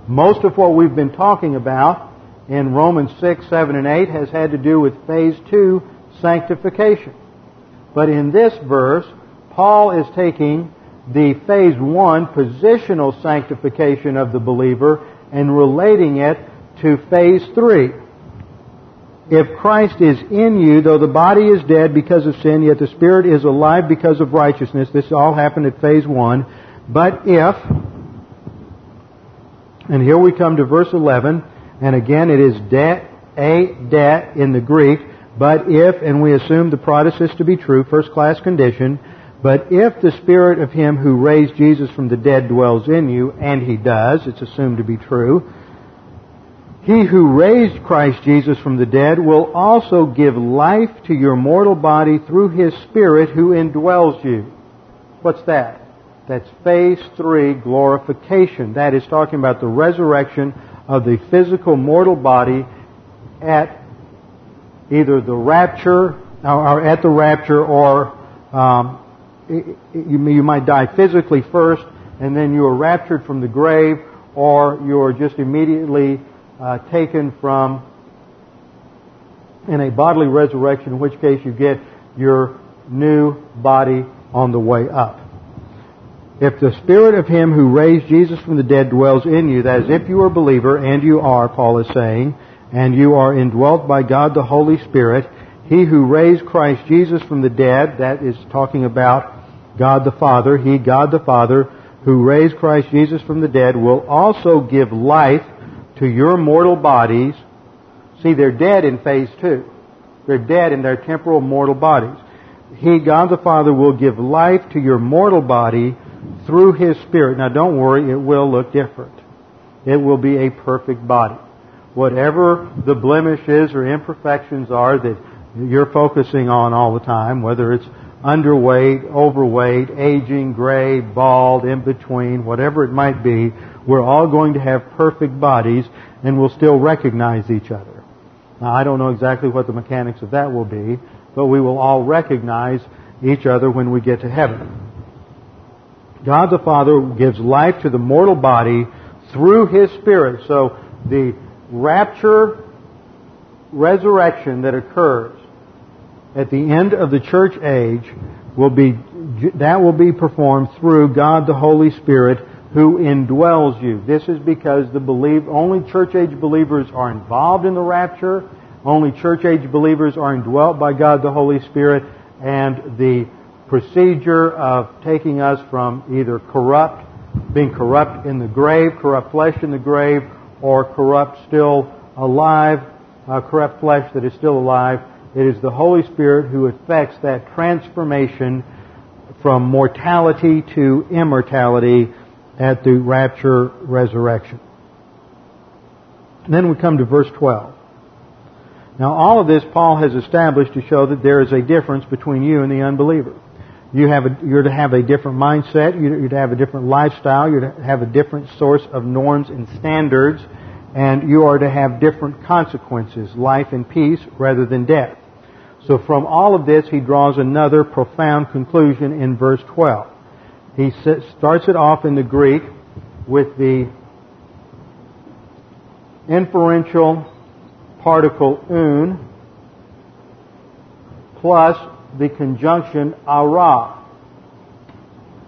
Most of what we've been talking about in Romans 6, 7, and 8 has had to do with phase 2, sanctification. But in this verse, Paul is taking the phase 1, positional sanctification of the believer, and relating it to phase 3. If Christ is in you, though the body is dead because of sin, yet the spirit is alive because of righteousness. This all happened at phase 1. But if, and here we come to verse 11, and again it is de, a de in the Greek, but if, and we assume the protasis to be true, first class condition, but if the spirit of him who raised Jesus from the dead dwells in you, and he does, it's assumed to be true, he who raised Christ Jesus from the dead will also give life to your mortal body through his spirit who indwells you. What's that? That's phase three, glorification. That is talking about the resurrection of the physical mortal body at either the rapture, or at the rapture, or um, you might die physically first, and then you are raptured from the grave, or you are just immediately uh, taken from in a bodily resurrection, in which case you get your new body on the way up. If the Spirit of Him who raised Jesus from the dead dwells in you, that is, if you are a believer, and you are, Paul is saying, and you are indwelt by God the Holy Spirit, He who raised Christ Jesus from the dead, that is talking about God the Father, He, God the Father, who raised Christ Jesus from the dead, will also give life to your mortal bodies. See, they're dead in phase two. They're dead in their temporal mortal bodies. He, God the Father, will give life to your mortal body through His Spirit. Now don't worry, it will look different. It will be a perfect body. Whatever the blemishes or imperfections are that you're focusing on all the time, whether it's underweight, overweight, aging, gray, bald, in between, whatever it might be, we're all going to have perfect bodies and we'll still recognize each other. Now I don't know exactly what the mechanics of that will be, but we will all recognize each other when we get to heaven. God the Father gives life to the mortal body through His Spirit. So the rapture resurrection that occurs at the end of the church age will be that will be performed through God the Holy Spirit who indwells you. This is because the believe only church age believers are involved in the rapture. Only church age believers are indwelt by God the Holy Spirit and the procedure of taking us from either corrupt, being corrupt in the grave, corrupt flesh in the grave, or corrupt still alive, uh, corrupt flesh that is still alive. It is the Holy Spirit who effects that transformation from mortality to immortality at the rapture resurrection. And then we come to verse 12. Now all of this Paul has established to show that there is a difference between you and the unbeliever. You have a, you're to have a different mindset. You're to have a different lifestyle. You're to have a different source of norms and standards. And you are to have different consequences, life and peace rather than death. So from all of this, he draws another profound conclusion in verse 12. He starts it off in the Greek with the inferential particle oun plus the conjunction ara.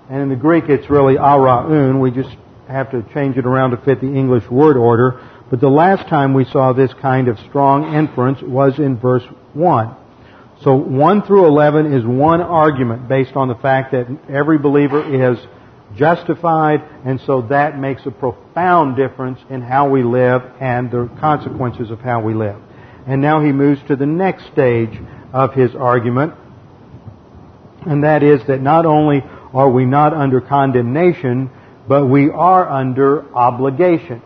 And in the Greek it's really ara oun. We just have to change it around to fit the English word order. But the last time we saw this kind of strong inference was in verse 1. So 1 through 11 is one argument based on the fact that every believer is justified, and so that makes a profound difference in how we live and the consequences of how we live. And now he moves to the next stage of his argument, and that is that not only are we not under condemnation, but we are under obligation.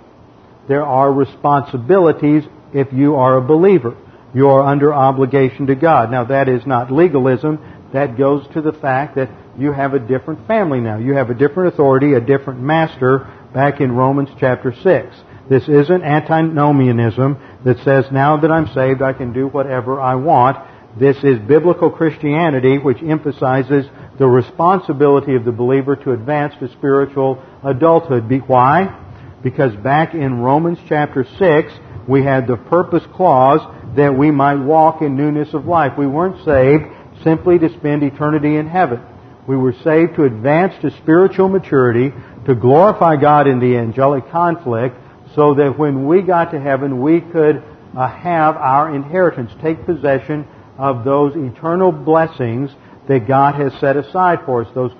There are responsibilities if you are a believer. You are under obligation to God. Now that is not legalism. That goes to the fact that you have a different family now. You have a different authority, a different master back in Romans chapter 6. This isn't antinomianism that says now that I'm saved I can do whatever I want. This is biblical Christianity which emphasizes the responsibility of the believer to advance to spiritual adulthood. Why? Because back in Romans chapter 6, we had the purpose clause that we might walk in newness of life. We weren't saved simply to spend eternity in heaven. We were saved to advance to spiritual maturity, to glorify God in the angelic conflict, so that when we got to heaven, we could uh, have our inheritance, take possession of those eternal blessings that God has set aside for us. Those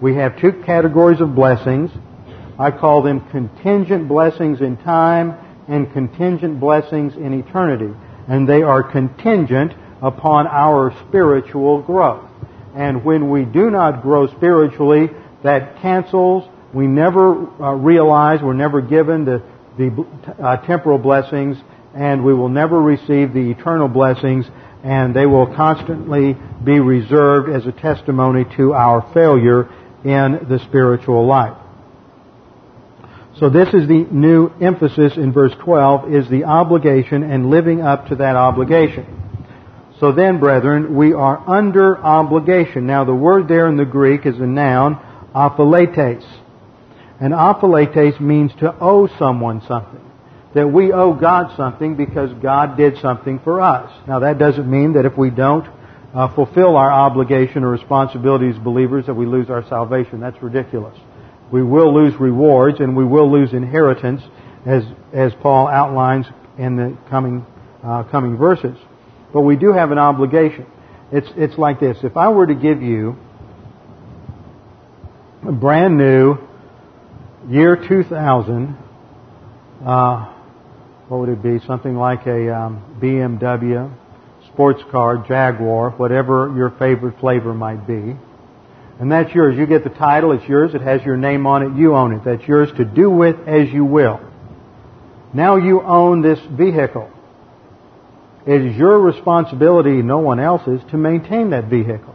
we have two categories of blessings. I call them contingent blessings in time and contingent blessings in eternity. And they are contingent upon our spiritual growth. And when we do not grow spiritually, that cancels. We never uh, realize, we're never given the, the uh, temporal blessings, and we will never receive the eternal blessings, and they will constantly be reserved as a testimony to our failure in the spiritual life. So this is the new emphasis in verse 12 is the obligation and living up to that obligation. So then, brethren, we are under obligation. Now, the word there in the Greek is a noun, opheiletes. And opheiletes means to owe someone something. That we owe God something because God did something for us. Now, that doesn't mean that if we don't uh, fulfill our obligation or responsibility as believers that we lose our salvation. That's ridiculous. We will lose rewards and we will lose inheritance as, as Paul outlines in the coming, uh, coming verses. But we do have an obligation. It's, it's like this. If I were to give you a brand new year 2000, uh, what would it be? Something like a um, BMW, sports car, Jaguar, whatever your favorite flavor might be. And that's yours. You get the title, it's yours, it has your name on it, you own it. That's yours to do with as you will. Now you own this vehicle. It is your responsibility, no one else's, to maintain that vehicle.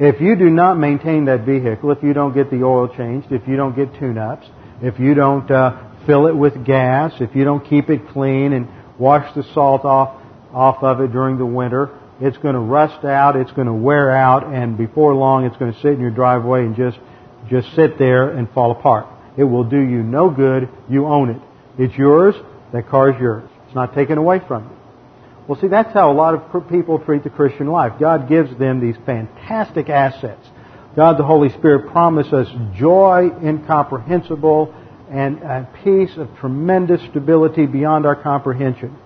If you do not maintain that vehicle, if you don't get the oil changed, if you don't get tune-ups, if you don't uh, fill it with gas, if you don't keep it clean and wash the salt off off of it during the winter, it's going to rust out, it's going to wear out, and before long it's going to sit in your driveway and just just sit there and fall apart. It will do you no good. You own it. It's yours. That car is yours. It's not taken away from you. Well, see, that's how a lot of people treat the Christian life. God gives them these fantastic assets. God, the Holy Spirit, promises us joy incomprehensible and a peace of tremendous stability beyond our comprehension.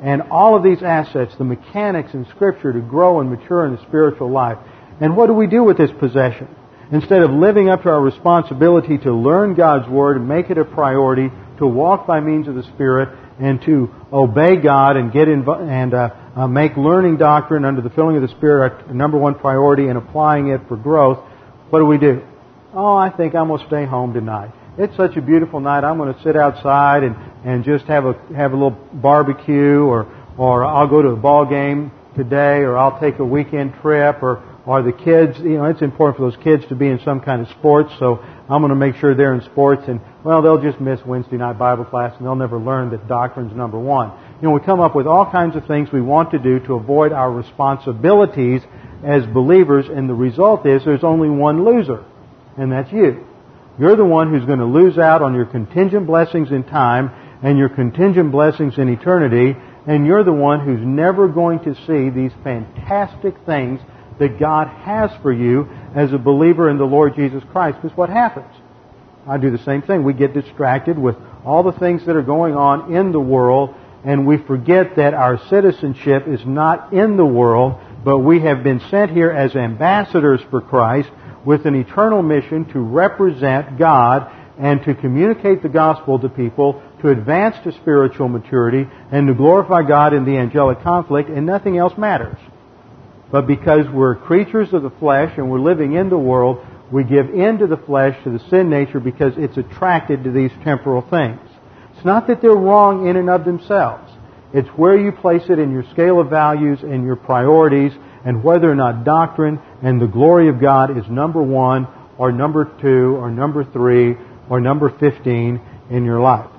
And all of these assets, the mechanics in Scripture to grow and mature in the spiritual life. And what do we do with this possession? Instead of living up to our responsibility to learn God's Word and make it a priority, to walk by means of the Spirit, and to obey God and get in, and uh, uh, make learning doctrine under the filling of the Spirit our number one priority and applying it for growth, what do we do? Oh, I think I'm going to stay home tonight. It's such a beautiful night. I'm going to sit outside and, and just have a have a little barbecue, or or I'll go to a ball game today, or I'll take a weekend trip, or or the kids. You know, it's important for those kids to be in some kind of sports, so I'm going to make sure they're in sports, and well, they'll just miss Wednesday night Bible class, and they'll never learn that doctrine's number one. You know, we come up with all kinds of things we want to do to avoid our responsibilities as believers, and the result is there's only one loser, and that's you. You're the one who's going to lose out on your contingent blessings in time and your contingent blessings in eternity, and you're the one who's never going to see these fantastic things that God has for you as a believer in the Lord Jesus Christ. Because what happens? I do the same thing. We get distracted with all the things that are going on in the world, and we forget that our citizenship is not in the world, but we have been sent here as ambassadors for Christ with an eternal mission to represent God and to communicate the gospel to people, to advance to spiritual maturity, and to glorify God in the angelic conflict, and nothing else matters. But because we're creatures of the flesh and we're living in the world, we give in to the flesh, to the sin nature, because it's attracted to these temporal things. It's not that they're wrong in and of themselves. It's where you place it in your scale of values and your priorities and whether or not doctrine and the glory of God is number one or number two or number three or number 15 in your life.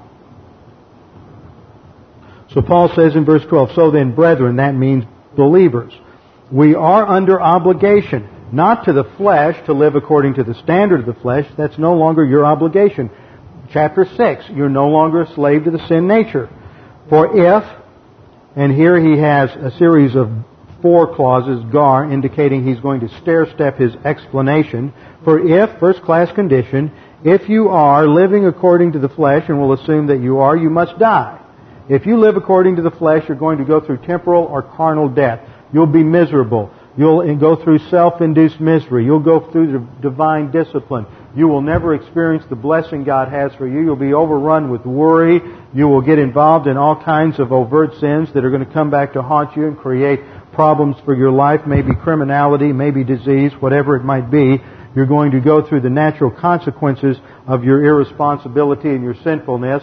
So Paul says in verse 12, So then, brethren, that means believers, we are under obligation, not to the flesh to live according to the standard of the flesh. That's no longer your obligation. Chapter 6, you're no longer a slave to the sin nature. For if, and here he has a series of four clauses, gar, indicating he's going to stair step his explanation. For if, first class condition, if you are living according to the flesh, and we'll assume that you are, you must die. If you live according to the flesh, you're going to go through temporal or carnal death. You'll be miserable. You'll go through self-induced misery. You'll go through the divine discipline. You will never experience the blessing God has for you. You'll be overrun with worry. You will get involved in all kinds of overt sins that are going to come back to haunt you and create problems for your life, maybe criminality, maybe disease, whatever it might be. You're going to go through the natural consequences of your irresponsibility and your sinfulness,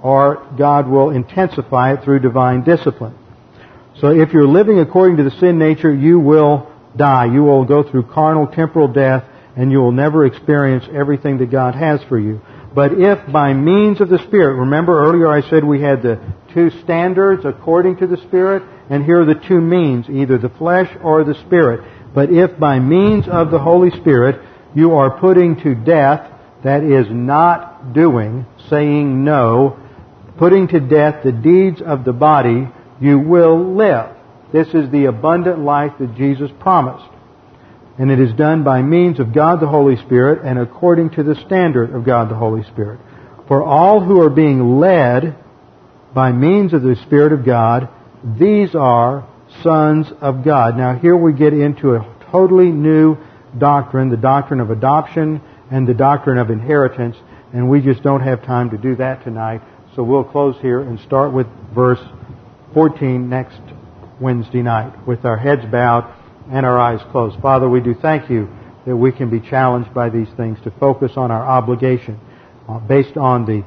or God will intensify it through divine discipline. So if you're living according to the sin nature, you will die. You will go through carnal temporal death and you will never experience everything that God has for you. But if by means of the Spirit, remember earlier I said we had the two standards according to the Spirit, and here are the two means, either the flesh or the Spirit. But if by means of the Holy Spirit you are putting to death, that is not doing, saying no, putting to death the deeds of the body, you will live. This is the abundant life that Jesus promised. And it is done by means of God the Holy Spirit and according to the standard of God the Holy Spirit. For all who are being led by means of the Spirit of God, these are sons of God. Now here we get into a totally new doctrine, the doctrine of adoption and the doctrine of inheritance, and we just don't have time to do that tonight. So we'll close here and start with verse 14 next Wednesday night with our heads bowed and our eyes closed. Father, we do thank you that we can be challenged by these things to focus on our obligation uh, based on the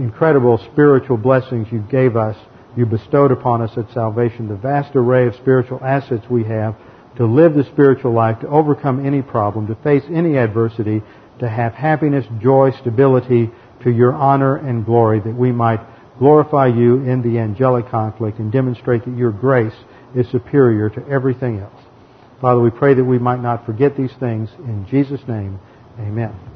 incredible spiritual blessings you gave us you bestowed upon us at salvation, the vast array of spiritual assets we have to live the spiritual life, to overcome any problem, to face any adversity, to have happiness, joy, stability to your honor and glory, that we might glorify you in the angelic conflict and demonstrate that your grace is superior to everything else. Father, we pray that we might not forget these things. In Jesus' name, amen.